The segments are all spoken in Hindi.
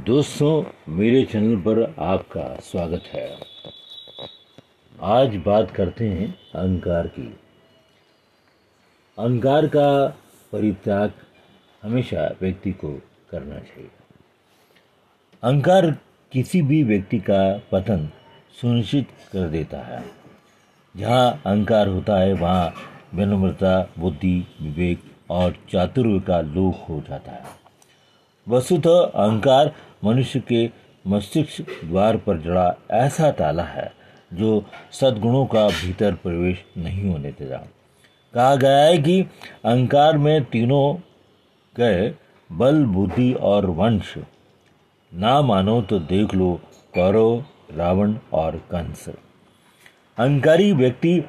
दोस्तों, मेरे चैनल पर आपका स्वागत है। आज बात करते हैं अहंकार की। अहंकार का परित्याग हमेशा व्यक्ति को करना चाहिए। अहंकार किसी भी व्यक्ति का पतन सुनिश्चित कर देता है। जहाँ अहंकार होता है, वहाँ विनम्रता, बुद्धि, विवेक और चातुर्य का लोक हो जाता है। वस्तुतः अहंकार मनुष्य के मस्तिष्क द्वार पर जड़ा ऐसा ताला है, जो सद्गुणों का भीतर प्रवेश नहीं होने देता। कहा गया है कि अहंकार में तीनों गए बल, बुद्धि और वंश ना मानो तो देख लो कौरव, रावण और कंस। अहंकारी व्यक्ति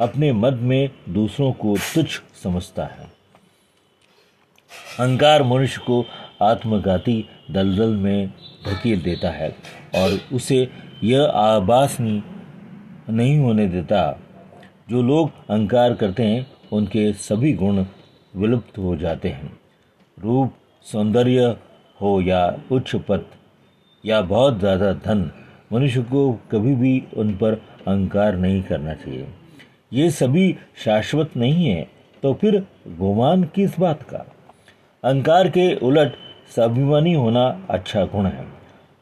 अपने मद में दूसरों को तुच्छ समझता है। अहंकार मनुष्य को आत्मघाती दलदल में धकेल देता है और उसे यह आभास नहीं होने देता। जो लोग अहंकार करते हैं, उनके सभी गुण विलुप्त हो जाते हैं। रूप, सौंदर्य हो या उच्च पद या बहुत ज़्यादा धन, मनुष्य को कभी भी उन पर अहंकार नहीं करना चाहिए। ये सभी शाश्वत नहीं है तो फिर गुमान किस बात का? अहंकार के उलट स्वाभिमानी होना अच्छा गुण है।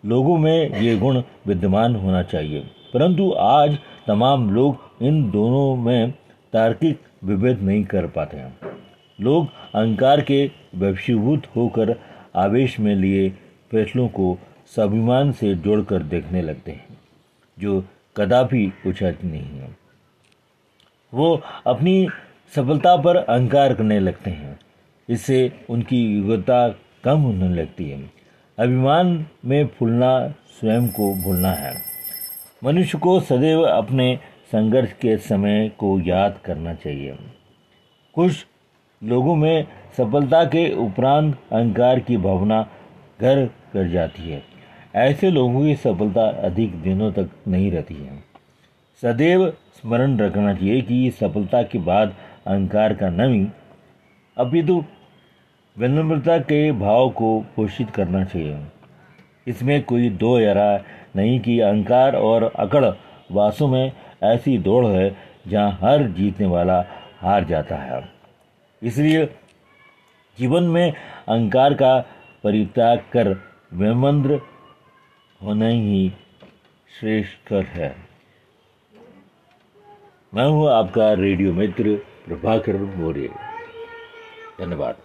लोगों में ये गुण विद्यमान होना चाहिए। परंतु आज तमाम लोग इन दोनों में तार्किक विभेद नहीं कर पाते हैं। लोग अहंकार के वैश्यभूत होकर आवेश में लिए फैसलों को स्वाभिमान से जोड़कर देखने लगते हैं, जो कदापि उचित नहीं है। वो अपनी सफलता पर अहंकार करने लगते हैं। इससे उनकी योग्यता कम होने लगती है। अभिमान में फूलना स्वयं को भूलना है। मनुष्य को सदैव अपने संघर्ष के समय को याद करना चाहिए। कुछ लोगों में सफलता के उपरांत अहंकार की भावना घर कर जाती है। ऐसे लोगों की सफलता अधिक दिनों तक नहीं रहती है। सदैव स्मरण रखना चाहिए कि सफलता के बाद अहंकार का नमी अपितु विनम्रता के भाव को पोषित करना चाहिए। इसमें कोई दो यरा नहीं कि अहंकार और अकड़ वासों में ऐसी दौड़ है जहाँ हर जीतने वाला हार जाता है। इसलिए जीवन में अहंकार का परित्याग कर विमंद्र होना ही श्रेष्ठ है। मैं हूँ आपका रेडियो मित्र प्रभाकर मौर्य धन्यवाद।